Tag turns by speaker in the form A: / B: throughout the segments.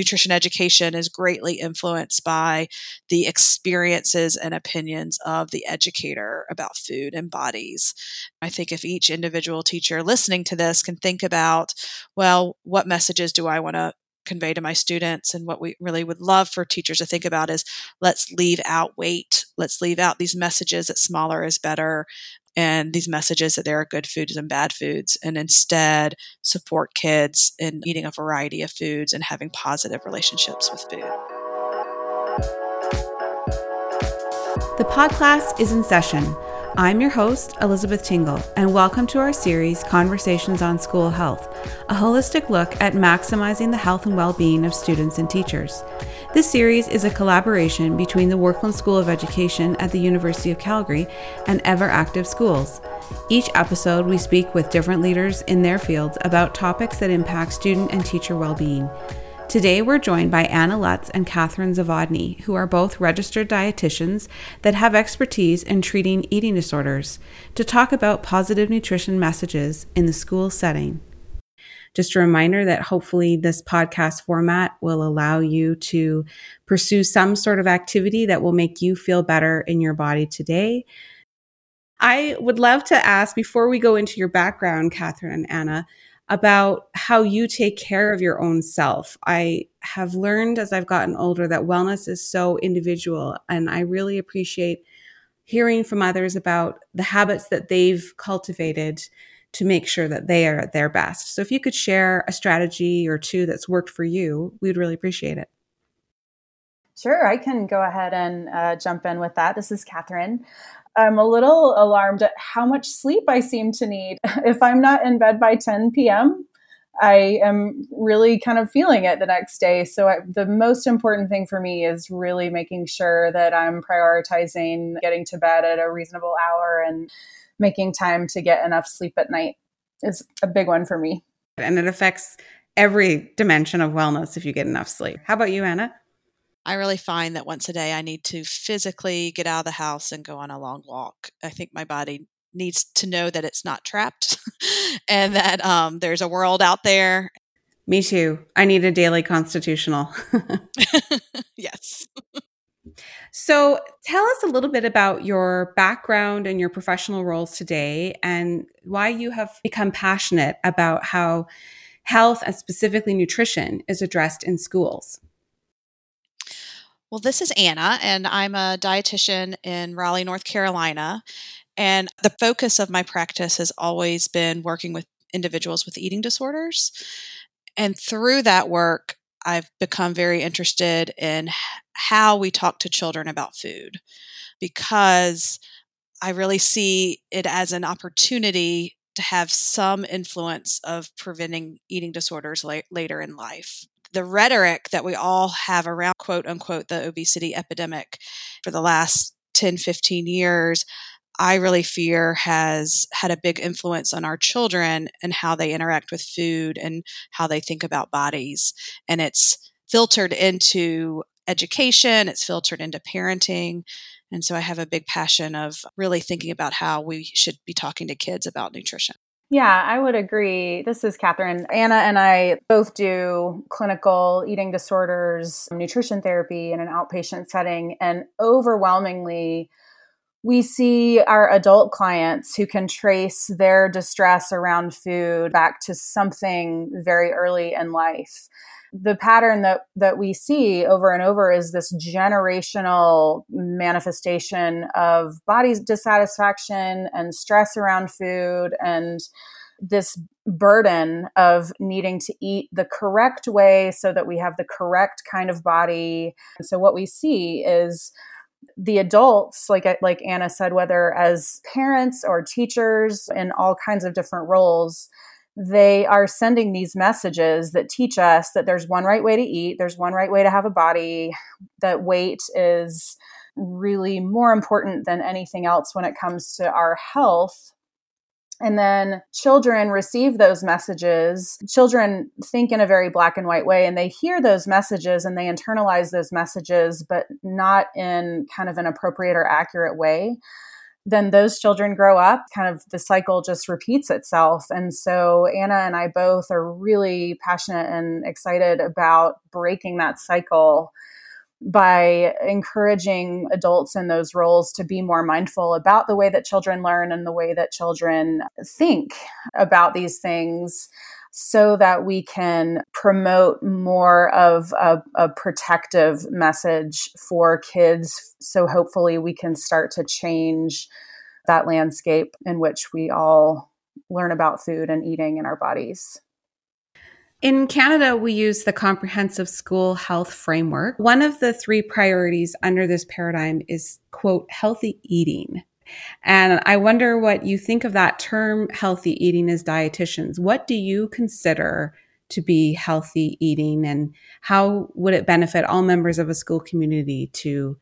A: nutrition education is greatly influenced by the experiences and opinions of the educator about food and bodies. I think if each individual teacher listening to this can think about, well, what messages do I want to convey to my students? And what we really would love for teachers to think about is let's leave out weight. Let's leave out these messages that smaller is better and these messages that there are good foods and bad foods, and instead support kids in eating a variety of foods and having positive relationships with food.
B: The podcast is in session. I'm your host, Elizabeth Tingle, and welcome to our series, Conversations on School Health, a holistic look at maximizing the health and well being of students and teachers. This series is a collaboration between the Werklund School of Education at the University of Calgary and Ever Active Schools. Each episode, we speak with different leaders in their fields about topics that impact student and teacher well being. Today, we're joined by Anna Lutz and Katherine Zavodni, who are both registered dietitians that have expertise in treating eating disorders, to talk about positive nutrition messages in the school setting. Just a reminder that hopefully this podcast format will allow you to pursue some sort of activity that will make you feel better in your body today. I would love to ask before we go into your background, Katherine and Anna, about how you take care of your own self. I have learned as I've gotten older that wellness is so individual, and I really appreciate hearing from others about the habits that they've cultivated to make sure that they are at their best. So if you could share a strategy or two that's worked for you, we'd really appreciate it.
C: Sure, I can go ahead and uh, jump in with that. This is Katherine. I'm a little alarmed at how much sleep I seem to need. If I'm not in bed by 10 p.m., I am really kind of feeling it the next day. So, I, the most important thing for me is really making sure that I'm prioritizing getting to bed at a reasonable hour and making time to get enough sleep at night is a big one for me.
B: And it affects every dimension of wellness if you get enough sleep. How about you, Anna?
A: I really find that once a day I need to physically get out of the house and go on a long walk. I think my body needs to know that it's not trapped and that um, there's a world out there.
B: Me too. I need a daily constitutional.
A: yes.
B: So, tell us a little bit about your background and your professional roles today and why you have become passionate about how health and specifically nutrition is addressed in schools.
A: Well, this is Anna, and I'm a dietitian in Raleigh, North Carolina. And the focus of my practice has always been working with individuals with eating disorders. And through that work, I've become very interested in how we talk to children about food because I really see it as an opportunity to have some influence of preventing eating disorders la- later in life. The rhetoric that we all have around quote unquote the obesity epidemic for the last 10, 15 years, I really fear has had a big influence on our children and how they interact with food and how they think about bodies. And it's filtered into education, it's filtered into parenting. And so I have a big passion of really thinking about how we should be talking to kids about nutrition.
C: Yeah, I would agree. This is Katherine. Anna and I both do clinical eating disorders, nutrition therapy in an outpatient setting. And overwhelmingly, we see our adult clients who can trace their distress around food back to something very early in life the pattern that that we see over and over is this generational manifestation of body dissatisfaction and stress around food and this burden of needing to eat the correct way so that we have the correct kind of body. So what we see is the adults like uh, like Anna said whether as parents or teachers in all kinds of different roles they are sending these messages that teach us that there's one right way to eat, there's one right way to have a body, that weight is really more important than anything else when it comes to our health. And then children receive those messages. Children think in a very black and white way, and they hear those messages and they internalize those messages, but not in kind of an appropriate or accurate way. then those children grow up, kind of the cycle just repeats itself. And so Anna and I both are really passionate and excited about breaking that cycle by encouraging adults in those roles to be more mindful about the way that children learn and the way that children think about these things so that we can promote more of a, a, protective message for kids. So hopefully we can start to change that landscape in which we all learn about food and eating in our bodies.
B: In Canada, we use the Comprehensive School Health Framework. One of the three priorities under this paradigm is, quote, healthy eating. And I wonder what you think of that term, healthy eating, as dietitians. What do you consider to be healthy eating, and how would it benefit all members of a school community to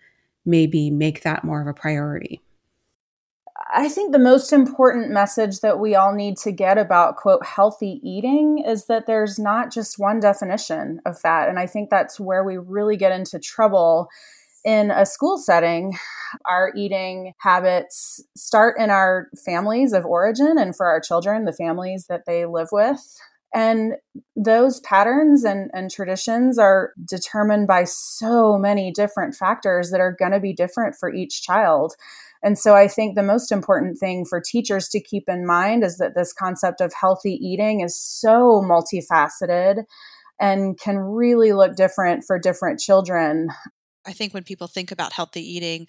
B: maybe make that more of a priority?
C: I think the most important message that we all need to get about, quote, healthy eating is that there's not just one definition of that. And I think that's where we really get into trouble in a school setting. Our eating habits start in our families of origin and for our children, the families that they live with. And those patterns and, and traditions are determined by so many different factors that are going to be different for each child. And so I think the most important thing for teachers to keep in mind is that this concept of healthy eating is so multifaceted and can really look different for different children.
A: I think when people think about healthy eating,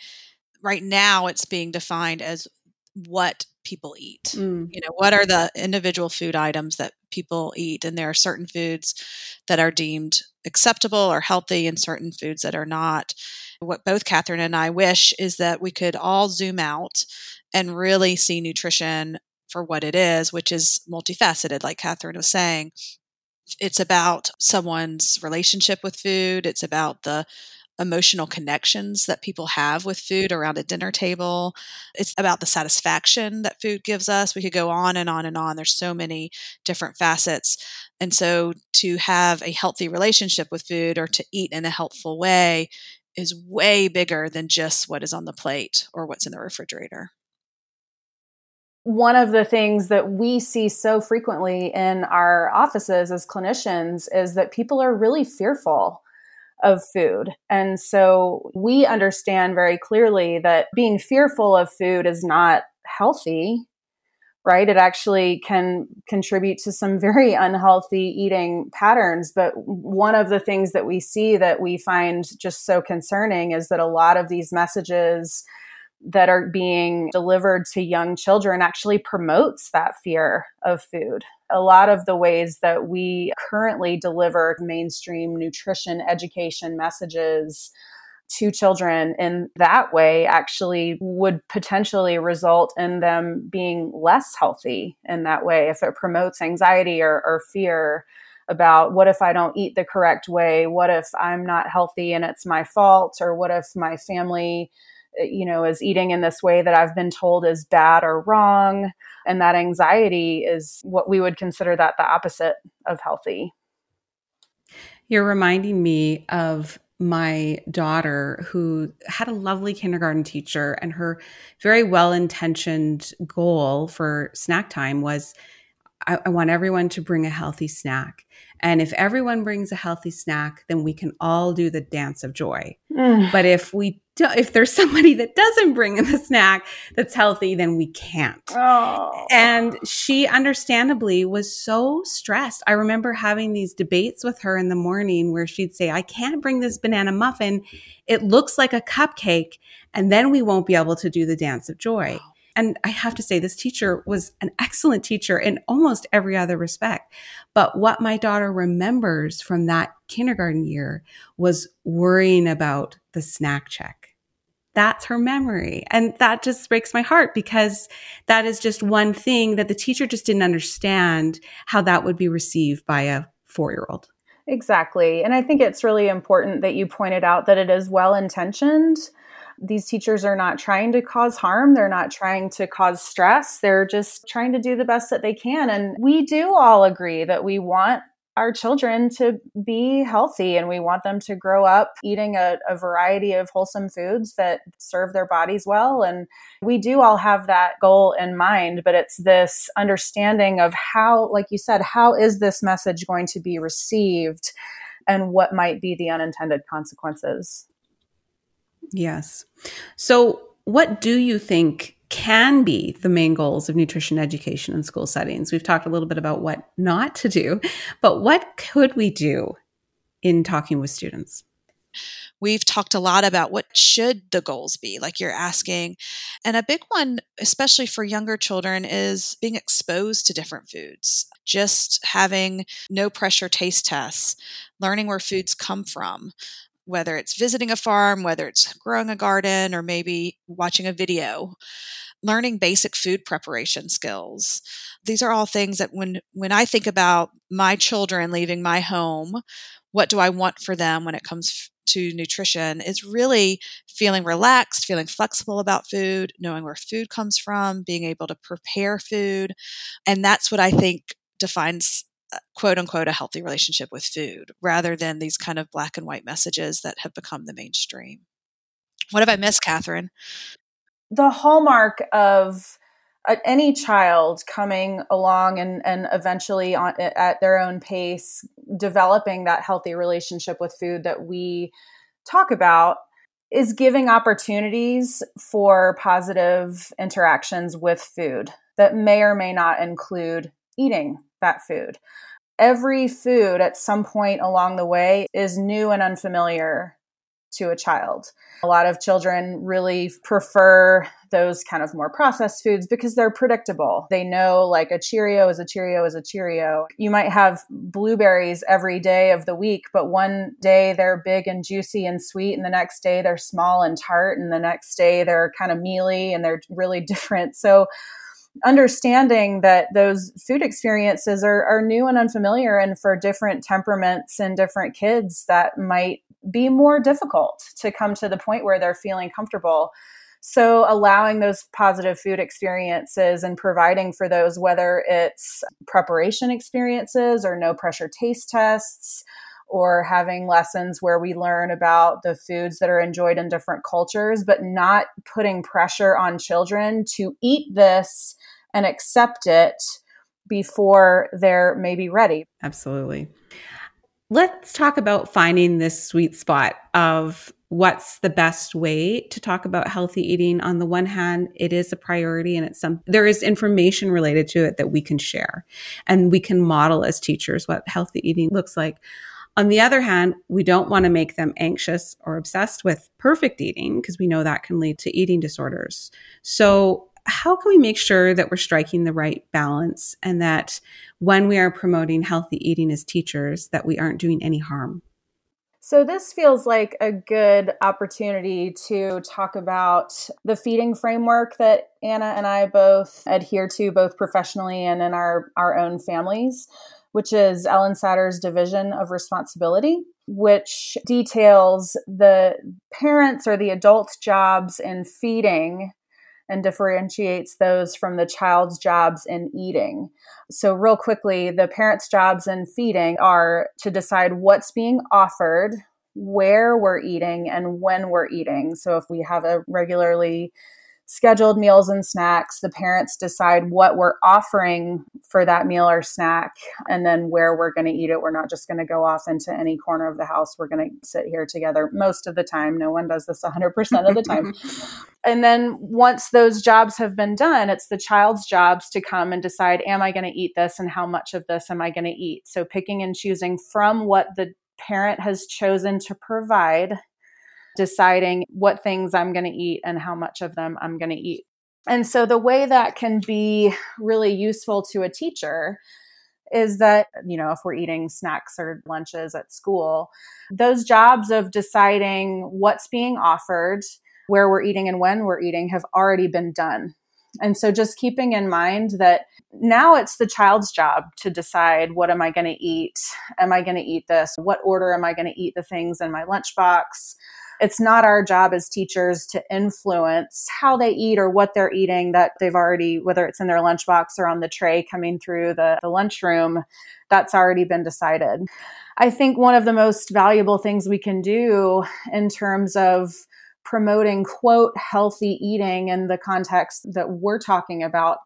A: right now it's being defined as what people eat. Mm. You know, what are the individual food items that people eat? And there are certain foods that are deemed acceptable or healthy and certain foods that are not. What both Katherine and I wish is that we could all zoom out and really see nutrition for what it is, which is multifaceted, like Katherine was saying. It's about someone's relationship with food. It's about the emotional connections that people have with food around a dinner table. It's about the satisfaction that food gives us. We could go on and on and on. There's so many different facets. And so to have a healthy relationship with food or to eat in a healthful way is way bigger than just what is on the plate or what's in the refrigerator.
C: One of the things that we see so frequently in our offices as clinicians is that people are really fearful of food. And so we understand very clearly that being fearful of food is not healthy, right? It actually can contribute to some very unhealthy eating patterns. But one of the things that we see that we find just so concerning is that a lot of these messages that are being delivered to young children actually promotes that fear of food a lot of the ways that we currently deliver mainstream nutrition education messages to children in that way actually would potentially result in them being less healthy in that way if it promotes anxiety or, or fear about what if I don't eat the correct way? What if I'm not healthy and it's my fault? Or what if my family you know, is eating in this way that I've been told is bad or wrong. And that anxiety is what we would consider that the opposite of healthy.
B: You're reminding me of my daughter who had a lovely kindergarten teacher and her very well-intentioned goal for snack time was I, I, want everyone to bring a healthy snack and if everyone brings a healthy snack then we can all do the dance of joy mm. but if we if there's somebody that doesn't bring in the snack that's healthy, then we can't. Oh. And she understandably was so stressed. I remember having these debates with her in the morning where she'd say, I can't bring this banana muffin. It looks like a cupcake. And then we won't be able to do the dance of joy. And I have to say, this teacher was an excellent teacher in almost every other respect. But what my daughter remembers from that kindergarten year was worrying about the snack check that's her memory. And that just breaks my heart because that is just one thing that the teacher just didn't understand how that would be received by a four year old.
C: Exactly. And I think it's really important that you pointed out that it is well intentioned. These teachers are not trying to cause harm. They're not trying to cause stress. They're just trying to do the best that they can. And we do all agree that we want our children to be healthy and we want them to grow up eating a, a, variety of wholesome foods that serve their bodies well. And we do all have that goal in mind, but it's this understanding of how, like you said, how is this message going to be received and what might be the unintended consequences?
B: Yes. So, what do you think can be the main goals of nutrition education in school settings. We've talked a little bit about what not to do, but what could we do in talking with students?
A: We've talked a lot about what should the goals be, like you're asking. And a big one, especially for younger children, is being exposed to different foods. Just having no pressure taste tests, learning where foods come from, whether it's visiting a farm, whether it's growing a garden, or maybe watching a video learning basic food preparation skills. These are all things that when when I think about my children leaving my home, what do I want for them when it comes to nutrition is really feeling relaxed, feeling flexible about food, knowing where food comes from, being able to prepare food. And that's what I think defines quote unquote a healthy relationship with food rather than these kind of black and white messages that have become the mainstream. What have I missed, Katherine?
C: the hallmark of any child coming along and, and eventually on, at their own pace developing that healthy relationship with food that we talk about is giving opportunities for positive interactions with food that may or may not include eating that food. Every food at some point along the way is new and unfamiliar to a child. A lot of children really prefer those kind of more processed foods because they're predictable. They know like a Cheerio is a Cheerio is a Cheerio. You might have blueberries every day of the week, but one day they're big and juicy and sweet, and the next day they're small and tart, and the next day they're kind of mealy and they're really different. So, understanding that those food experiences are, are new and unfamiliar, and for different temperaments and different kids, that might be more difficult to come to the point where they're feeling comfortable. So, allowing those positive food experiences and providing for those, whether it's preparation experiences or no pressure taste tests, or having lessons where we learn about the foods that are enjoyed in different cultures, but not putting pressure on children to eat this and accept it before they're maybe ready.
B: Absolutely. Let's talk about finding this sweet spot of what's the best way to talk about healthy eating. On the one hand, it is a priority and it's some there is information related to it that we can share and we can model as teachers what healthy eating looks like. On the other hand, we don't want to make them anxious or obsessed with perfect eating because we know that can lead to eating disorders. So how can we make sure that we're striking the right balance and that when we are promoting healthy eating as teachers that we aren't doing any harm?
C: So, this feels like a good opportunity to talk about the feeding framework that Anna and I both adhere to, both professionally and in our, our own families, which is Ellyn Satter's division of responsibility, which details the parents or the adult's jobs in feeding and differentiates those from the child's jobs in eating. So, real quickly, the parents' jobs in feeding are to decide what's being offered, where we're eating, and when we're eating. So, if we have a regularly scheduled meals and snacks. The parents decide what we're offering for that meal or snack and then where we're going to eat it. We're not just going to go off into any corner of the house. We're going to sit here together most of the time. No one does this 100% of the time. and then once those jobs have been done, it's the child's jobs to come and decide am I going to eat this and how much of this am I going to eat? So picking and choosing from what the parent has chosen to provide deciding what things I'm going to eat and how much of them I'm going to eat. And so the way that can be really useful to a teacher is that, you know, if we're eating snacks or lunches at school, those jobs of deciding what's being offered, where we're eating and when we're eating have already been done. And so just keeping in mind that now it's the child's job to decide what am I going to eat? Am I going to eat this? What order am I going to eat the things in my lunchbox? It's not our job as teachers to influence how they eat or what they're eating that they've already, whether it's in their lunchbox or on the tray coming through the, the lunchroom, that's already been decided. I think one of the most valuable things we can do in terms of promoting quote healthy eating in the context that we're talking about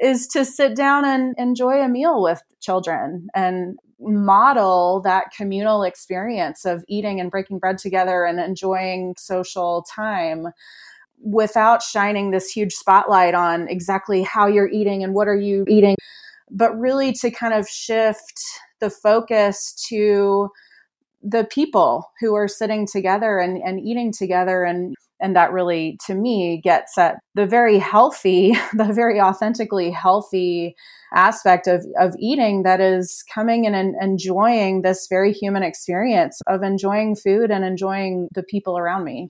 C: is to sit down and enjoy a meal with children and model that communal experience of eating and breaking bread together and enjoying social time without shining this huge spotlight on exactly how you're eating and what are you eating but really to kind of shift the focus to the people who are sitting together and, and eating together and and that really to me gets at the very healthy the very authentically healthy aspect of, of eating that is coming and enjoying this very human experience of enjoying food and enjoying the people around me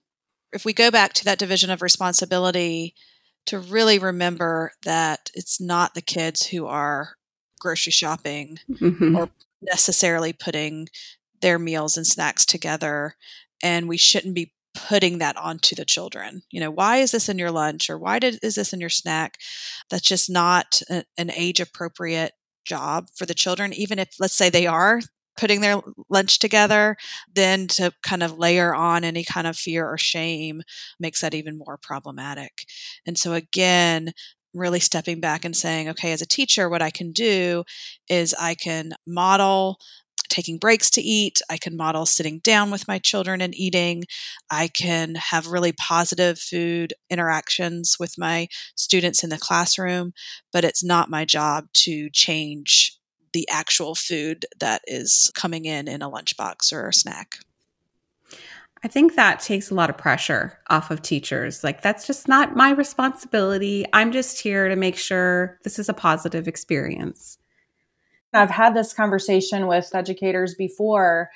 A: if we go back to that division of responsibility to really remember that it's not the kids who are grocery shopping mm-hmm. or necessarily putting their meals and snacks together and we shouldn't be putting that onto the children. You know, why is this in your lunch or why did, is this in your snack? That's just not a, an age appropriate job for the children, even if, let's say, they are putting their lunch together, then to kind of layer on any kind of fear or shame makes that even more problematic. And so, again, really stepping back and saying, okay, as a teacher, what I can do is I can model taking breaks to eat. I can model sitting down with my children and eating. I can have really positive food interactions with my students in the classroom, but it's not my job to change the actual food that is coming in in a lunchbox or a snack.
B: I think that takes a lot of pressure off of teachers. Like, that's just not my responsibility. I'm just here to make sure this is a positive experience.
C: I've had this conversation with educators before,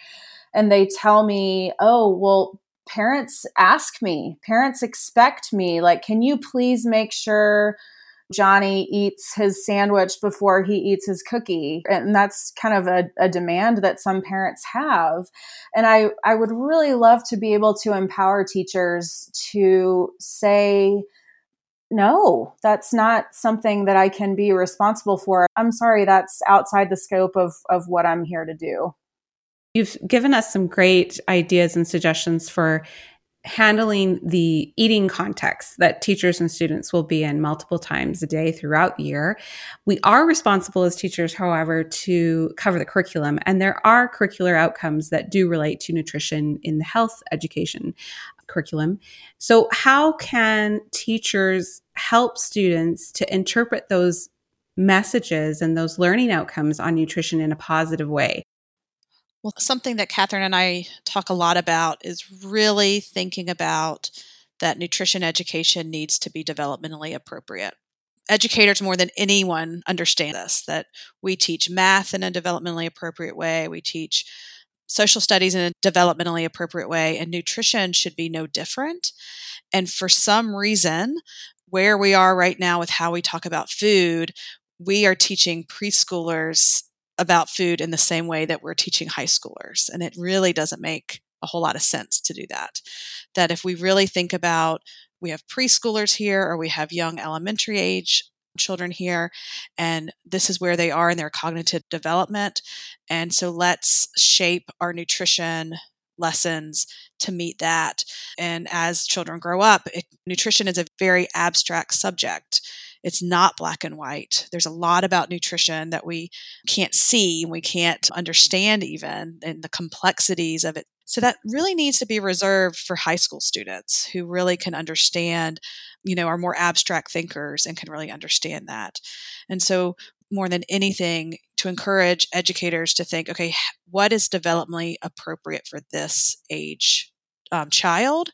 C: and they tell me, oh, well, parents ask me, parents expect me, like, can you please make sure Johnny eats his sandwich before he eats his cookie. And that's kind of a, a, demand that some parents have. And I, I would really love to be able to empower teachers to say, no, that's not something that I can be responsible for. I'm sorry, that's outside the scope of, of what I'm here to do.
B: You've given us some great ideas and suggestions for handling the eating context that teachers and students will be in multiple times a day throughout the year. We are responsible as teachers, however, to cover the curriculum, and there are curricular outcomes that do relate to nutrition in the health education curriculum. So, how can teachers help students to interpret those messages and those learning outcomes on nutrition in a positive way?
A: Well, something that Katherine and I talk a lot about is really thinking about that nutrition education needs to be developmentally appropriate. Educators, more than anyone, understand this that we teach math in a developmentally appropriate way, we teach social studies in a developmentally appropriate way, and nutrition should be no different. And for some reason, where we are right now with how we talk about food, we are teaching preschoolers about food in the same way that we're teaching high schoolers. And it really doesn't make a whole lot of sense to do that. That if we really think about we have preschoolers here or we have young elementary age children here and this is where they are in their cognitive development and so let's shape our nutrition lessons to meet that. And as children grow up it, nutrition is a very abstract subject it's not black and white. There's a lot about nutrition that we can't see and we can't understand even and the complexities of it so that really needs to be reserved for high school students who really can understand, you know, are more abstract thinkers and can really understand that. And so more than anything to encourage educators to think, okay, what is developmentally appropriate for this age um, child?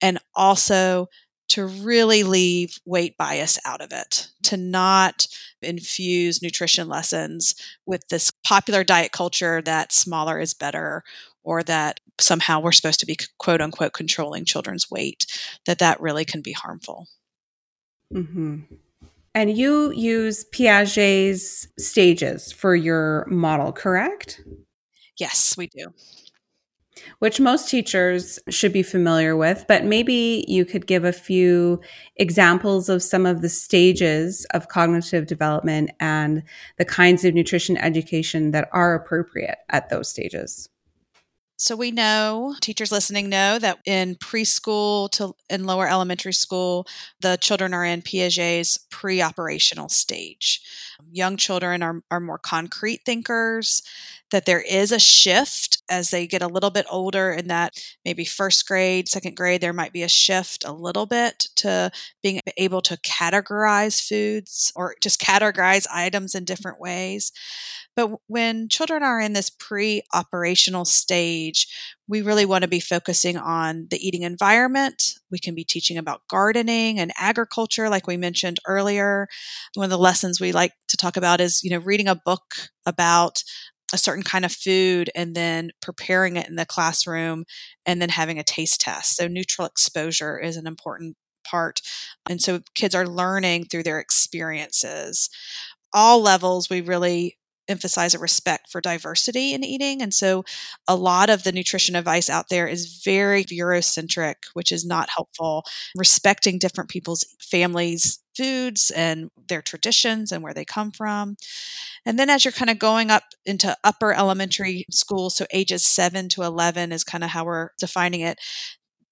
A: And also to really leave weight bias out of it, to not infuse nutrition lessons with this popular diet culture that smaller is better or that somehow we're supposed to be quote unquote controlling children's weight, that that really can be harmful.
B: Mm-hmm. And you use Piaget's stages for your model, correct?
A: Yes, we do.
B: Which most teachers should be familiar with, but maybe you could give a few examples of some of the stages of cognitive development and the kinds of nutrition education that are appropriate at those stages.
A: So we know, teachers listening know that in preschool to in lower elementary school, the children are in Piaget's pre-operational stage. Young children are, are more concrete thinkers, that there is a shift as they get a little bit older in that maybe first grade, second grade, there might be a shift a little bit to being able to categorize foods or just categorize items in different ways. But when children are in this pre operational stage, we really want to be focusing on the eating environment. We can be teaching about gardening and agriculture, like we mentioned earlier. One of the lessons we like to talk about is, you know, reading a book about a certain kind of food and then preparing it in the classroom and then having a taste test. So, neutral exposure is an important part. And so, kids are learning through their experiences. All levels, we really emphasize a respect for diversity in eating. And so a lot of the nutrition advice out there is very Eurocentric, which is not helpful. Respecting different people's families' foods and their traditions and where they come from. And then as you're kind of going up into upper elementary school, so ages 7 to 11 is kind of how we're defining it,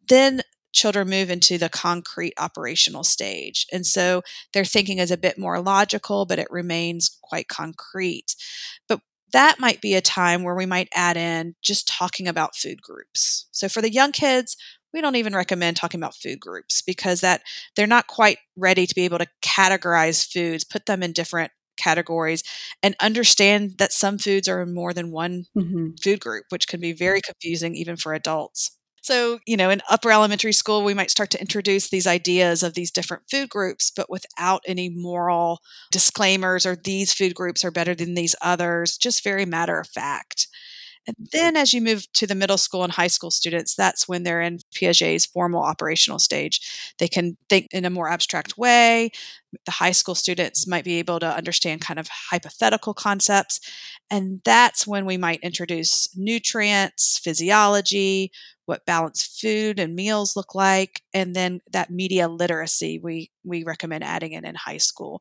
A: then children move into the concrete operational stage. And so their thinking is a bit more logical, but it remains quite concrete. But that might be a time where we might add in just talking about food groups. So for the young kids, we don't even recommend talking about food groups because that they're not quite ready to be able to categorize foods, put them in different categories and understand that some foods are in more than one mm-hmm. food group, which can be very confusing even for adults. So, you know, in upper elementary school, we might start to introduce these ideas of these different food groups, but without any moral disclaimers or these food groups are better than these others, just very matter of fact. And then as you move to the middle school and high school students, that's when they're in Piaget's formal operational stage. They can think in a more abstract way. The high school students might be able to understand kind of hypothetical concepts. And that's when we might introduce nutrients, physiology, what balanced food and meals look like, and then that media literacy we, we recommend adding in in high school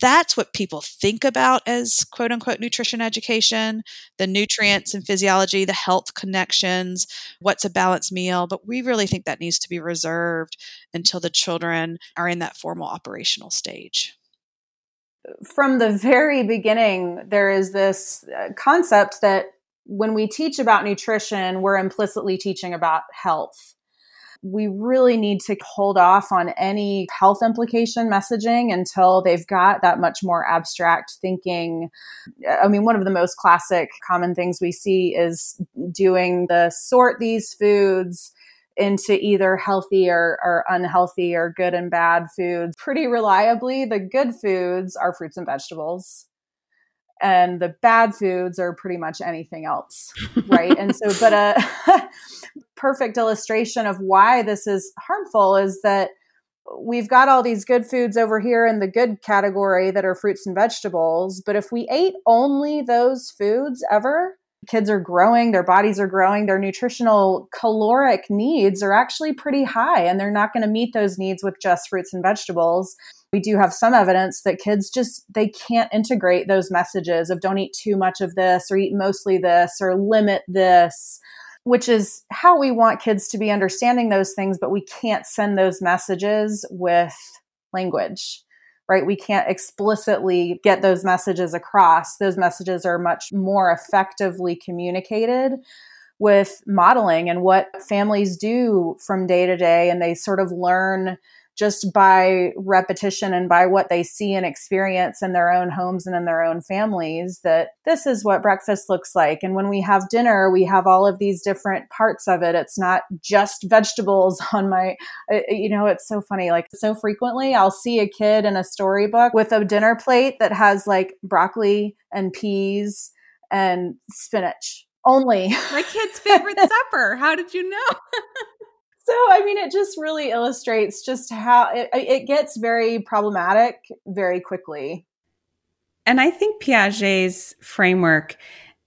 A: that's what people think about as quote unquote nutrition education the nutrients and physiology, the health connections, what's a balanced meal. But we really think that needs to be reserved until the children are in that formal operational stage.
C: From the very beginning, there is this uh, concept that when we teach about nutrition, we're implicitly teaching about health we really need to hold off on any health implication messaging until they've got that much more abstract thinking. I mean, one of the most classic common things we see is doing the sort these foods into either healthy or, or, unhealthy or good and bad foods. Pretty reliably, the good foods are fruits and vegetables and the bad foods are pretty much anything else right? And so but a perfect illustration of why this is harmful is that we've got all these good foods over here in the good category that are fruits and vegetables but if we ate only those foods ever kids are growing their bodies are growing their nutritional caloric needs are actually pretty high and they're not going to meet those needs with just fruits and vegetables we do have some evidence that kids just they can't integrate those messages of don't eat too much of this or eat mostly this or limit this which is how we want kids to be understanding those things but we can't send those messages with language right? We can't explicitly get those messages across. Those messages are much more effectively communicated with modeling and what families do from day to day and they sort of learn just by repetition and by what they see and experience in their own homes and in their own families that this is what breakfast looks like. And when we have dinner, we have all of these different parts of it. It's not just vegetables on my, uh, you know, it's so funny. Like, so frequently I'll see a kid in a storybook with a dinner plate that has like broccoli and peas and spinach only.
B: My kid's favorite supper. How did you know?
C: so i mean it just really illustrates just how it, it gets very problematic very quickly.
B: And i think piaget's framework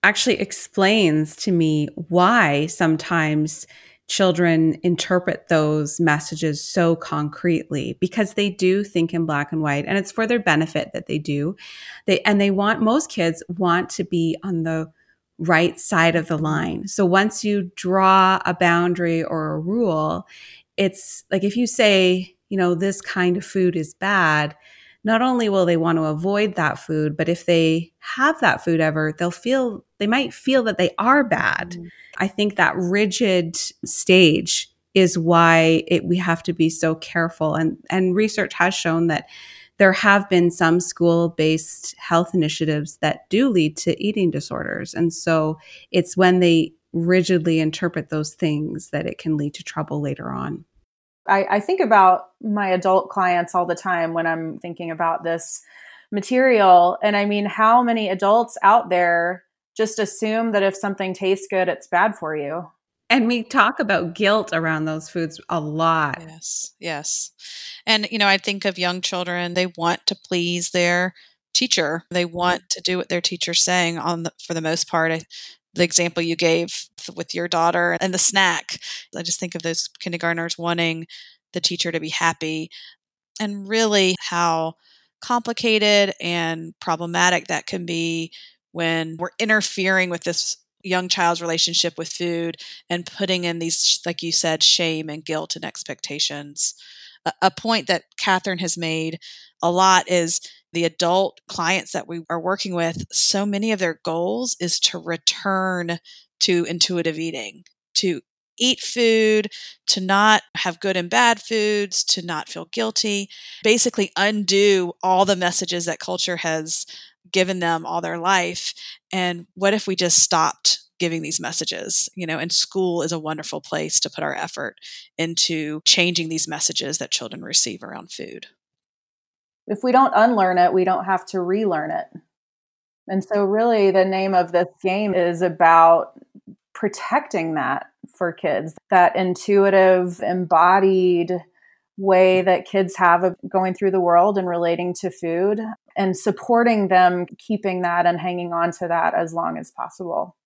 B: actually explains to me why sometimes children interpret those messages so concretely because they do think in black and white and it's for their benefit that they do. They and they want most kids want to be on the right side of the line so once you draw a boundary or a rule it's like if you say you know this kind of food is bad not only will they want to avoid that food, but if they have that food ever, they'll feel, they might feel that they are bad. Mm. I think that rigid stage is why it, we have to be so careful. And, and research has shown that there have been some school based health initiatives that do lead to eating disorders. And so it's when they rigidly interpret those things that it can lead to trouble later on.
C: I, I think about my adult clients all the time when I'm thinking about this material. And I mean, how many adults out there just assume that if something tastes good, it's bad for you?
B: And we talk about guilt around those foods a lot.
A: Yes, yes. And, you know, I think of young children, they want to please their teacher. They want to do what their teacher's saying on the, for the most part. I, the example you gave with your daughter and the snack. I just think of those kindergartners wanting the teacher to be happy and really how complicated and problematic that can be when we're interfering with this young child's relationship with food and putting in these, like you said, shame and guilt and expectations. A, a point that Katherine has made a lot is the adult clients that we are working with, so many of their goals is to return to intuitive eating, to eat food, to not have good and bad foods, to not feel guilty, basically undo all the messages that culture has given them all their life. And what if we just stopped giving these messages? You know, and school is a wonderful place to put our effort into changing these messages that children receive around food
C: if we don't unlearn it, we don't have to relearn it. And so, really, the name of this game is about protecting that for kids that intuitive, embodied way that kids have of going through the world and relating to food and supporting them keeping that and hanging on to that as long as possible.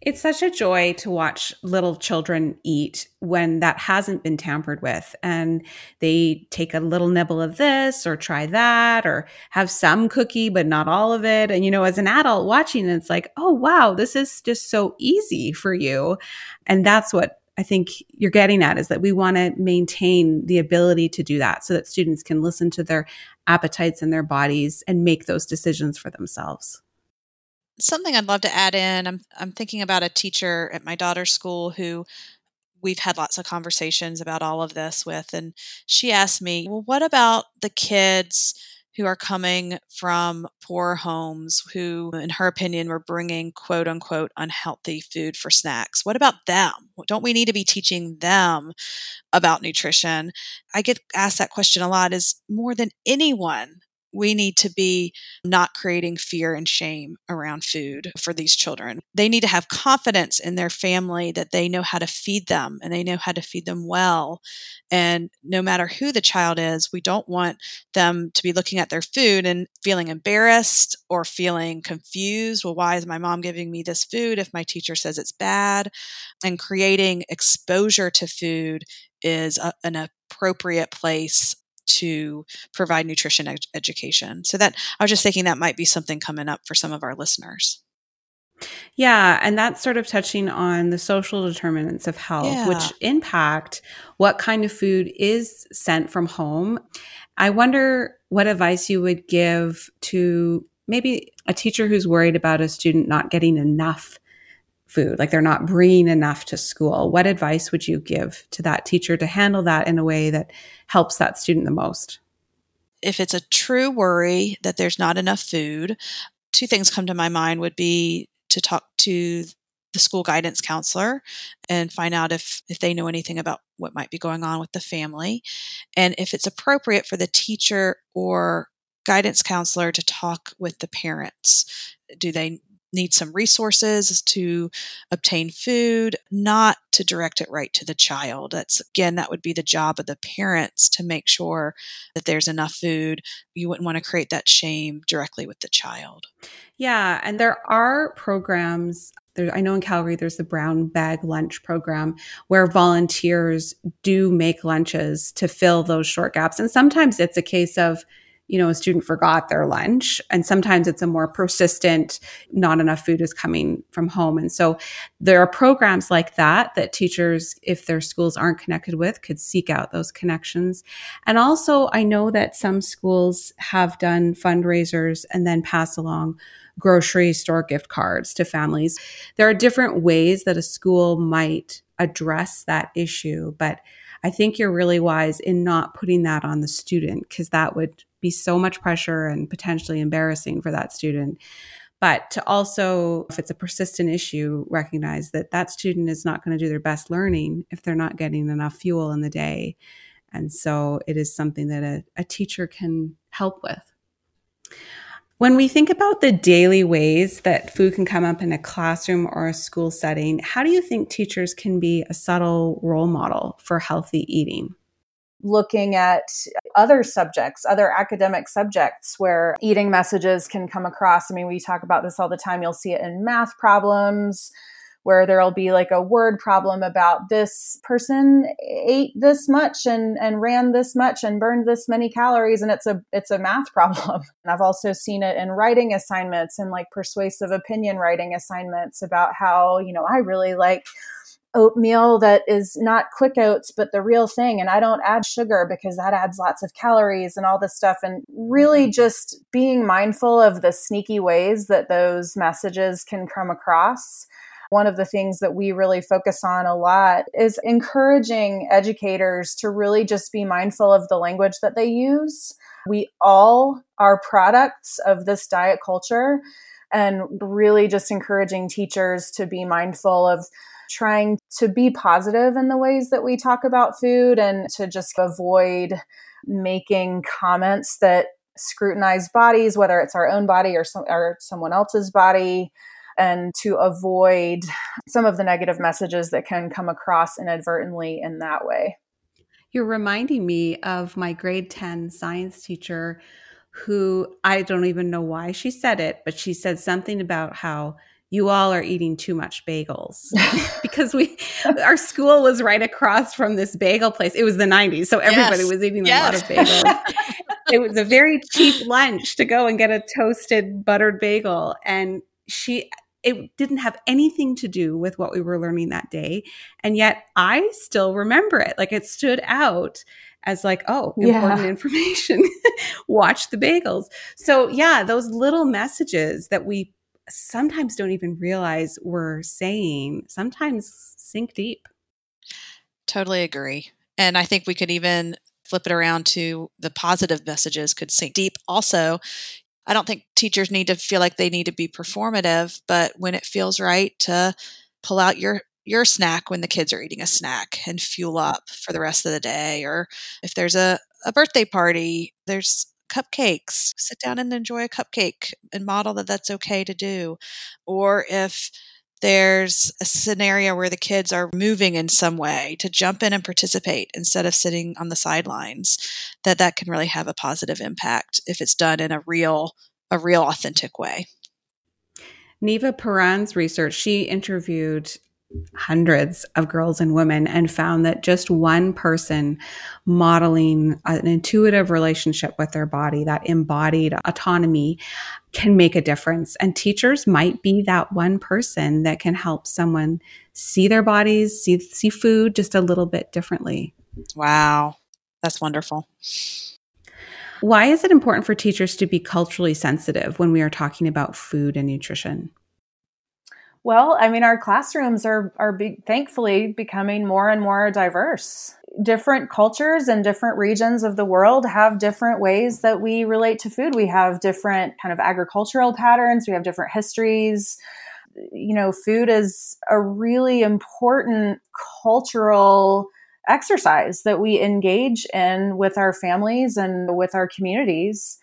B: It's such a joy to watch little children eat when that hasn't been tampered with. And they take a little nibble of this or try that or have some cookie, but not all of it. And, you know, as an adult watching, it's like, oh, wow, this is just so easy for you. And that's what I think you're getting at is that we want to maintain the ability to do that so that students can listen to their appetites and their bodies and make those decisions for themselves
A: something I'd love to add in. I'm I'm thinking about a teacher at my daughter's school who we've had lots of conversations about all of this with and she asked me, "Well, what about the kids who are coming from poor homes who in her opinion were bringing quote unquote unhealthy food for snacks? What about them? Don't we need to be teaching them about nutrition?" I get asked that question a lot is more than anyone we need to be not creating fear and shame around food for these children. They need to have confidence in their family that they know how to feed them and they know how to feed them well. And no matter who the child is, we don't want them to be looking at their food and feeling embarrassed or feeling confused. Well, why is my mom giving me this food if my teacher says it's bad? And creating exposure to food is a, an appropriate place to provide nutrition ed- education. So that I was just thinking that might be something coming up for some of our listeners.
B: Yeah, and that's sort of touching on the social determinants of health, yeah. which impact what kind of food is sent from home. I wonder what advice you would give to maybe a teacher who's worried about a student not getting enough food, like they're not bringing enough to school. What advice would you give to that teacher to handle that in a way that helps that student the most?
A: If it's a true worry that there's not enough food, two things come to my mind would be to talk to the school guidance counselor and find out if if they know anything about what might be going on with the family and if it's appropriate for the teacher or guidance counselor to talk with the parents do they need some resources to obtain food, not to direct it right to the child. That's again, that would be the job of the parents to make sure that there's enough food. You wouldn't want to create that shame directly with the child.
B: Yeah, and there are programs there, I know in Calgary there's the brown bag lunch program where volunteers do make lunches to fill those short gaps. And sometimes it's a case of you know, a student forgot their lunch. And sometimes it's a more persistent, not enough food is coming from home. And so there are programs like that that teachers, if their schools aren't connected with, could seek out those connections. And also, I know that some schools have done fundraisers and then pass along grocery store gift cards to families. There are different ways that a school might address that issue, but I think you're really wise in not putting that on the student because that would be so much pressure and potentially embarrassing for that student. But to also if it's a persistent issue recognize that that student is not going to do their best learning if they're not getting enough fuel in the day. And so it is something that a, a teacher can help with. When we think about the daily ways that food can come up in a classroom or a school setting, how do you think teachers can be a subtle role model for healthy eating?
C: Looking at other subjects, other academic subjects where eating messages can come across. I mean, we talk about this all the time. You'll see it in math problems where there'll be like a word problem about this person ate this much and and ran this much and burned this many calories and it's a it's a math problem. And I've also seen it in writing assignments and like persuasive opinion writing assignments about how, you know, I really like oatmeal that is not quick oats but the real thing. And i don't add sugar because that adds lots of calories and all this stuff. And really just being mindful of the sneaky ways that those messages can come across. One of the things that we really focus on a lot is encouraging educators to really just be mindful of the language that they use. We all are products of this diet culture and really just encouraging teachers to be mindful of trying to be positive in the ways that we talk about food and to just avoid making comments that scrutinize bodies, whether it's our own body or, some, or someone else's body, and to avoid some of the negative messages that can come across inadvertently in that way.
B: You're reminding me of my grade 10 science teacher who I don't even know why she said it, but she said something about how you all are eating too much bagels because we our school was right across from this bagel place. It was the 90s, so everybody yes. was eating yes. a lot of bagels. it was a very cheap lunch to go and get a toasted buttered bagel and she it didn't have anything to do with what we were learning that day and yet I still remember it. Like it stood out as like, oh, important yeah. information. Watch the bagels. So yeah, those little messages that we sometimes don't even realize we're saying sometimes sink deep.
A: Totally agree. And I think we could even flip it around to the positive messages could sink deep. Also, I don't think teachers need to feel like they need to be performative, but when it feels right to pull out your your snack when the kids are eating a snack and fuel up for the rest of the day or if there's a, a birthday party there's cupcakes, sit down and enjoy a cupcake and model that that's okay to do. Or if there's a scenario where the kids are moving in some way to jump in and participate instead of sitting on the sidelines that that can really have a positive impact if it's done in a real a real authentic way
B: Niva Piran's research, she interviewed hundreds of girls and women and found that just one person modeling an intuitive relationship with their body, that embodied autonomy, can make a difference. And teachers might be that one person that can help someone see their bodies, see, see food just a little bit differently.
A: Wow, that's wonderful.
B: Why is it important for teachers to be culturally sensitive when we are talking about food and nutrition?
C: Well, I mean, our classrooms are are be- thankfully becoming more and more diverse. Different cultures and different regions of the world have different ways that we relate to food. We have different kind of agricultural patterns. We have different histories. You know, food is a really important cultural exercise that we engage in with our families and with our communities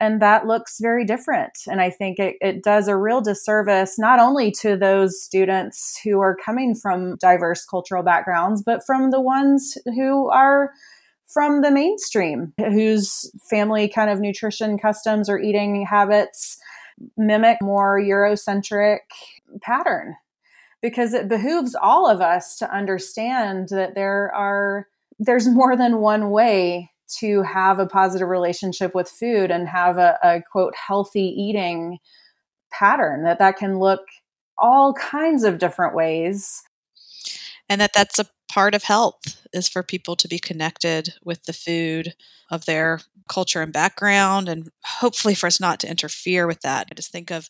C: and that looks very different. And I think it, it does a real disservice not only to those students who are coming from diverse cultural backgrounds, but from the ones who are from the mainstream, whose family kind of nutrition customs or eating habits mimic more Eurocentric pattern. Because it behooves all of us to understand that there are there's more than one way to have a positive relationship with food and have a, a quote healthy eating pattern that that can look all kinds of different ways.
A: And that that's a part of health is for people to be connected with the food of their culture and background and hopefully for us not to interfere with that. I just think of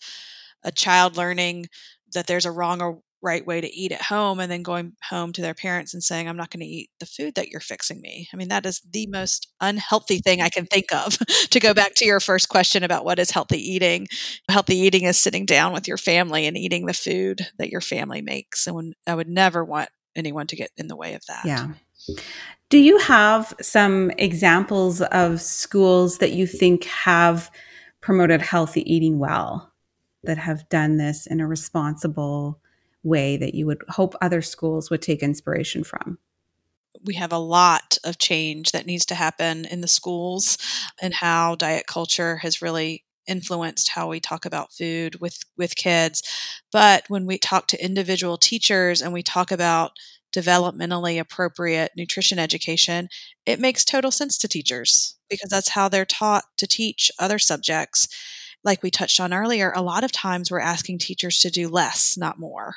A: a child learning that there's a wrong or right way to eat at home and then going home to their parents and saying i'm not going to eat the food that you're fixing me. I mean that is the most unhealthy thing i can think of to go back to your first question about what is healthy eating. Healthy eating is sitting down with your family and eating the food that your family makes and i would never want anyone to get in the way of that.
B: Yeah. Do you have some examples of schools that you think have promoted healthy eating well that have done this in a responsible way that you would hope other schools would take inspiration from?
A: we have a lot of change that needs to happen in the schools and how diet culture has really influenced how we talk about food with with kids but when we talk to individual teachers and we talk about developmentally appropriate nutrition education it makes total sense to teachers because that's how they're taught to teach other subjects like we touched on earlier, a lot of times we're asking teachers to do less, not more.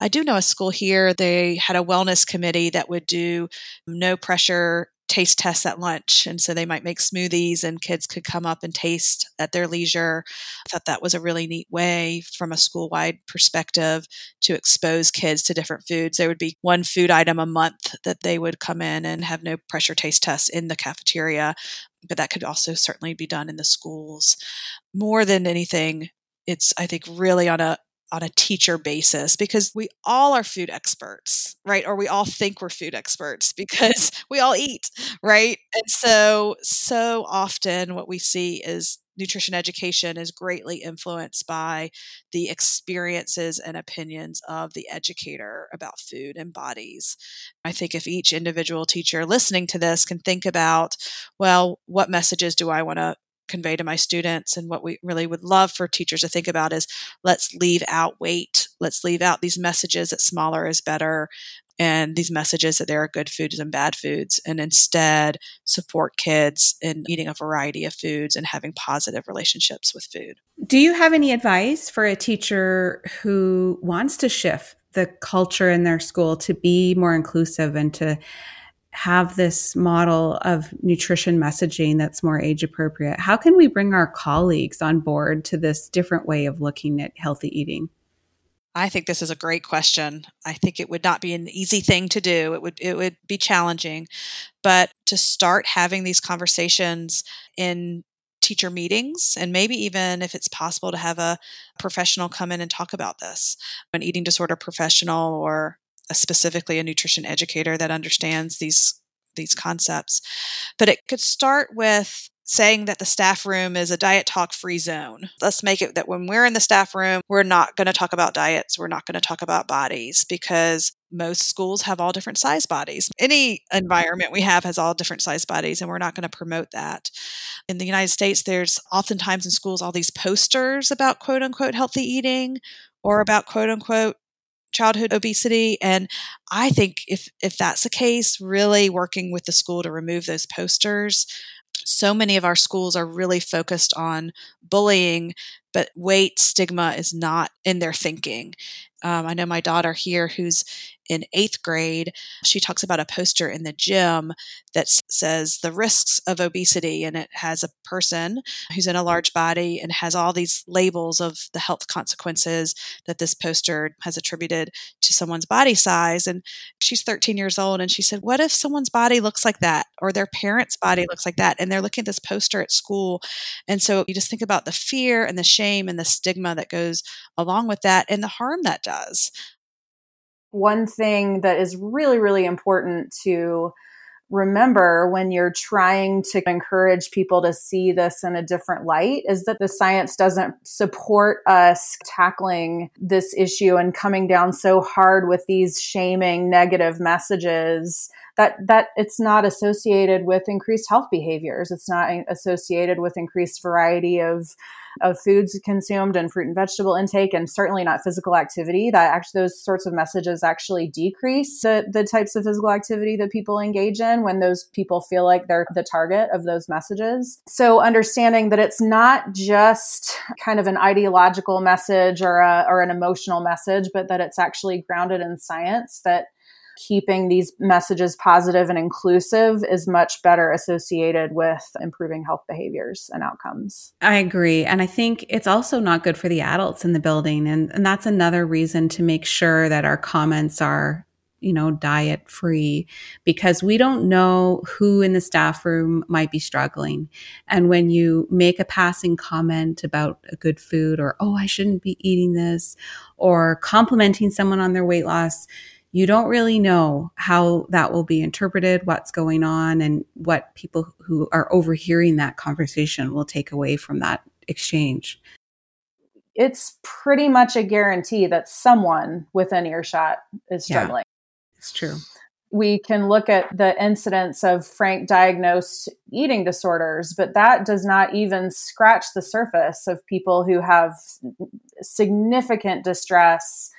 A: I do know a school here, they had a wellness committee that would do no pressure taste tests at lunch. And so they might make smoothies and kids could come up and taste at their leisure. I thought that was a really neat way from a school wide perspective to expose kids to different foods. There would be one food item a month that they would come in and have no pressure taste tests in the cafeteria but that could also certainly be done in the schools. More than anything, it's I think really on a on a teacher basis because we all are food experts, right? Or we all think we're food experts because we all eat, right? And so so often what we see is nutrition education is greatly influenced by the experiences and opinions of the educator about food and bodies. I think if each individual teacher listening to this can think about, well, what messages do I want to convey to my students and what we really would love for teachers to think about is let's leave out weight let's leave out these messages that smaller is better and these messages that there are good foods and bad foods, and instead support kids in eating a variety of foods and having positive relationships with food.
B: Do you have any advice for a teacher who wants to shift the culture in their school to be more inclusive and to have this model of nutrition messaging that's more age appropriate? How can we bring our colleagues on board to this different way of looking at healthy eating?
A: I think this is a great question. I think it would not be an easy thing to do. It would it would be challenging. But to start having these conversations in teacher meetings and maybe even if it's possible to have a professional come in and talk about this, an eating disorder professional or a specifically a nutrition educator that understands these these concepts. But it could start with saying that the staff room is a diet talk free zone. Let's make it that when we're in the staff room, we're not going to talk about diets, we're not going to talk about bodies because most schools have all different size bodies. Any environment we have has all different size bodies, and we're not going to promote that. In the United States, there's oftentimes in schools all these posters about quote unquote healthy eating or about quote unquote childhood obesity and i think if if that's the case really working with the school to remove those posters so many of our schools are really focused on bullying, but weight stigma is not in their thinking. Um, I know my daughter here, who's in eighth grade, she talks about a poster in the gym that says the risks of obesity. And it has a person who's in a mm. large body and has all these labels of the health consequences that this poster has attributed to someone's body size. And she's 13 years old. And she said, What if someone's body looks like that or their parents' body looks like that? And they're looking at this poster at school. And so you just think about the fear and the shame and the stigma that goes along with that and the harm that does
C: one thing that is really, really important to remember when you're trying to encourage people to see this in a different light is that the science doesn't support us tackling this issue and coming down so hard with these shaming negative messages that that it's not associated with increased health behaviors it's not associated with increased variety of of foods consumed and fruit and vegetable intake, and certainly not physical activity. That actually, those sorts of messages actually decrease the, the types of physical activity that people engage in when those people feel like they're the target of those messages. So, understanding that it's not just kind of an ideological message or, a, or an emotional message, but that it's actually grounded in science that keeping these messages positive and inclusive is much better associated with improving health behaviors and outcomes.
B: I agree. And I think it's also not good for the adults in the building. And, and that's another reason to make sure that our comments are you know, diet free because we don't know who in the staff room might be struggling. And when you make a passing comment about a good food or, oh, I shouldn't be eating this, or complimenting someone on their weight loss, you don't really know how that will be interpreted, what's going on, and what people who are overhearing that conversation will take away from that exchange.
C: It's pretty much a guarantee that someone within earshot is struggling.
B: Yeah, it's true.
C: We can look at the incidence of frank diagnosed eating disorders, but that does not even scratch the surface of people who have significant distress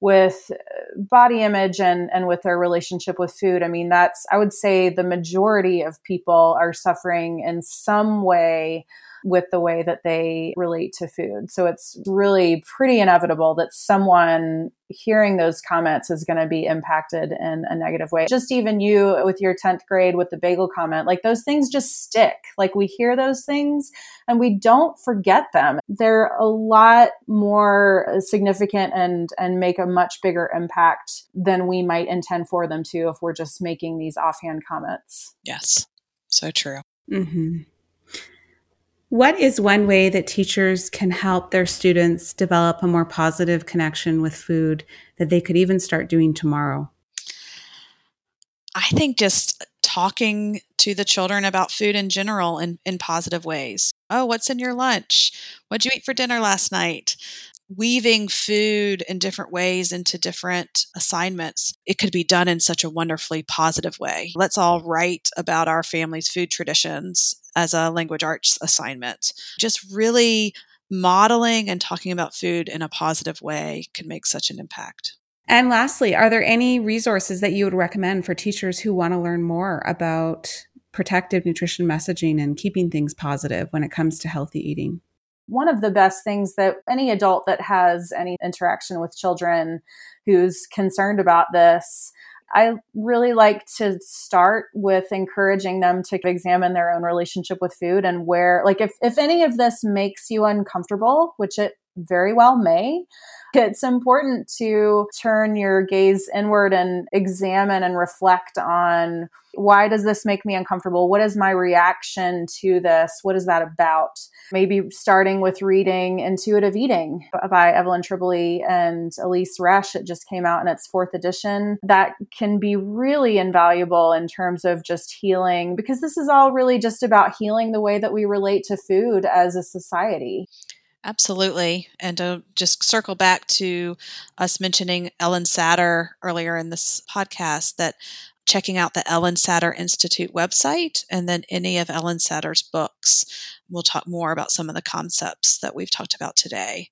C: with uh, body image and and with their relationship with food i mean that's i would say the majority of people are suffering in some way with the way that they relate to food. So it's really pretty inevitable that someone hearing those comments is going to be impacted in a negative way. Just even you with your 10th grade with the bagel comment, like those things just stick. Like we hear those things and we don't forget them. They're a lot more significant and and make a much bigger impact than we might intend for them to if we're just making these offhand comments.
A: Yes. So true.
B: Mm-hmm. What is one way that teachers can help their students develop a more positive connection with food that they could even start doing tomorrow?
A: I think just talking to the children about food in general in, in positive ways. Oh, what's in your lunch? What'd you eat for dinner last night? weaving food in different ways into different assignments, it could be done in such a wonderfully positive way. Let's all write about our family's food traditions as a language arts assignment. Just really modeling and talking about food in a positive way can make such an impact.
B: And lastly, are there any resources that you would recommend for teachers who want to learn more about protective nutrition messaging and keeping things positive when it comes to healthy eating?
C: one of the best things that any adult that has any interaction with children who's concerned about this I really like to start with encouraging them to examine their own relationship with food and where, like, if, if any of this makes you uncomfortable, which it very well may, it's important to turn your gaze inward and examine and reflect on why does this make me uncomfortable? What is my reaction to this? What is that about? Maybe starting with reading Intuitive Eating by Evelyn Tribole and Elyse Resch. It just came out in its fourth edition. That can be really invaluable in terms of just healing, because this is all really just about healing the way that we relate to food as a society.
A: Absolutely. And to just circle back to us mentioning Ellyn Satter earlier in this podcast, that checking out the Ellyn Satter Institute website and then any of Ellyn Satter's books. We'll talk more about some of the concepts that we've talked about today.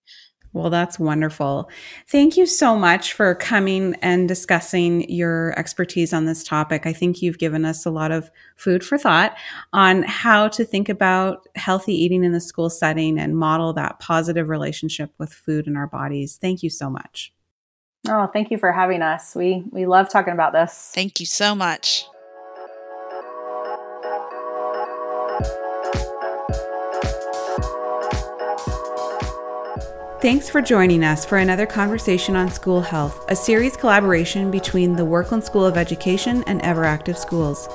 B: Well, that's wonderful. Thank you so much for coming and discussing your expertise on this topic. I think you've given us a lot of food for thought on how to think about healthy eating in the school setting and model that positive relationship with food in our bodies. Thank you so much.
C: Oh, thank you for having us. We we love talking about this.
A: Thank you so much.
B: Thanks for joining us for another conversation on school health, a series collaboration between the Werklund School of Education and Everactive Schools.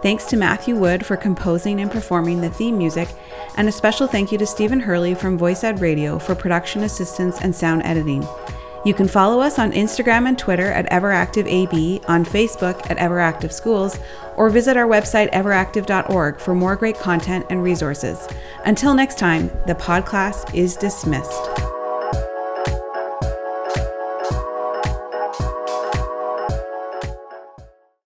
B: Thanks to Matthew Wood for composing and performing the theme music, and a special thank you to Stephen Hurley from Voice Ed Radio for production assistance and sound editing. You can follow us on Instagram and Twitter at EverActiveAB, on Facebook at Everactive Schools, or visit our website everactive.org for more great content and resources. Until next time, the podcast is dismissed.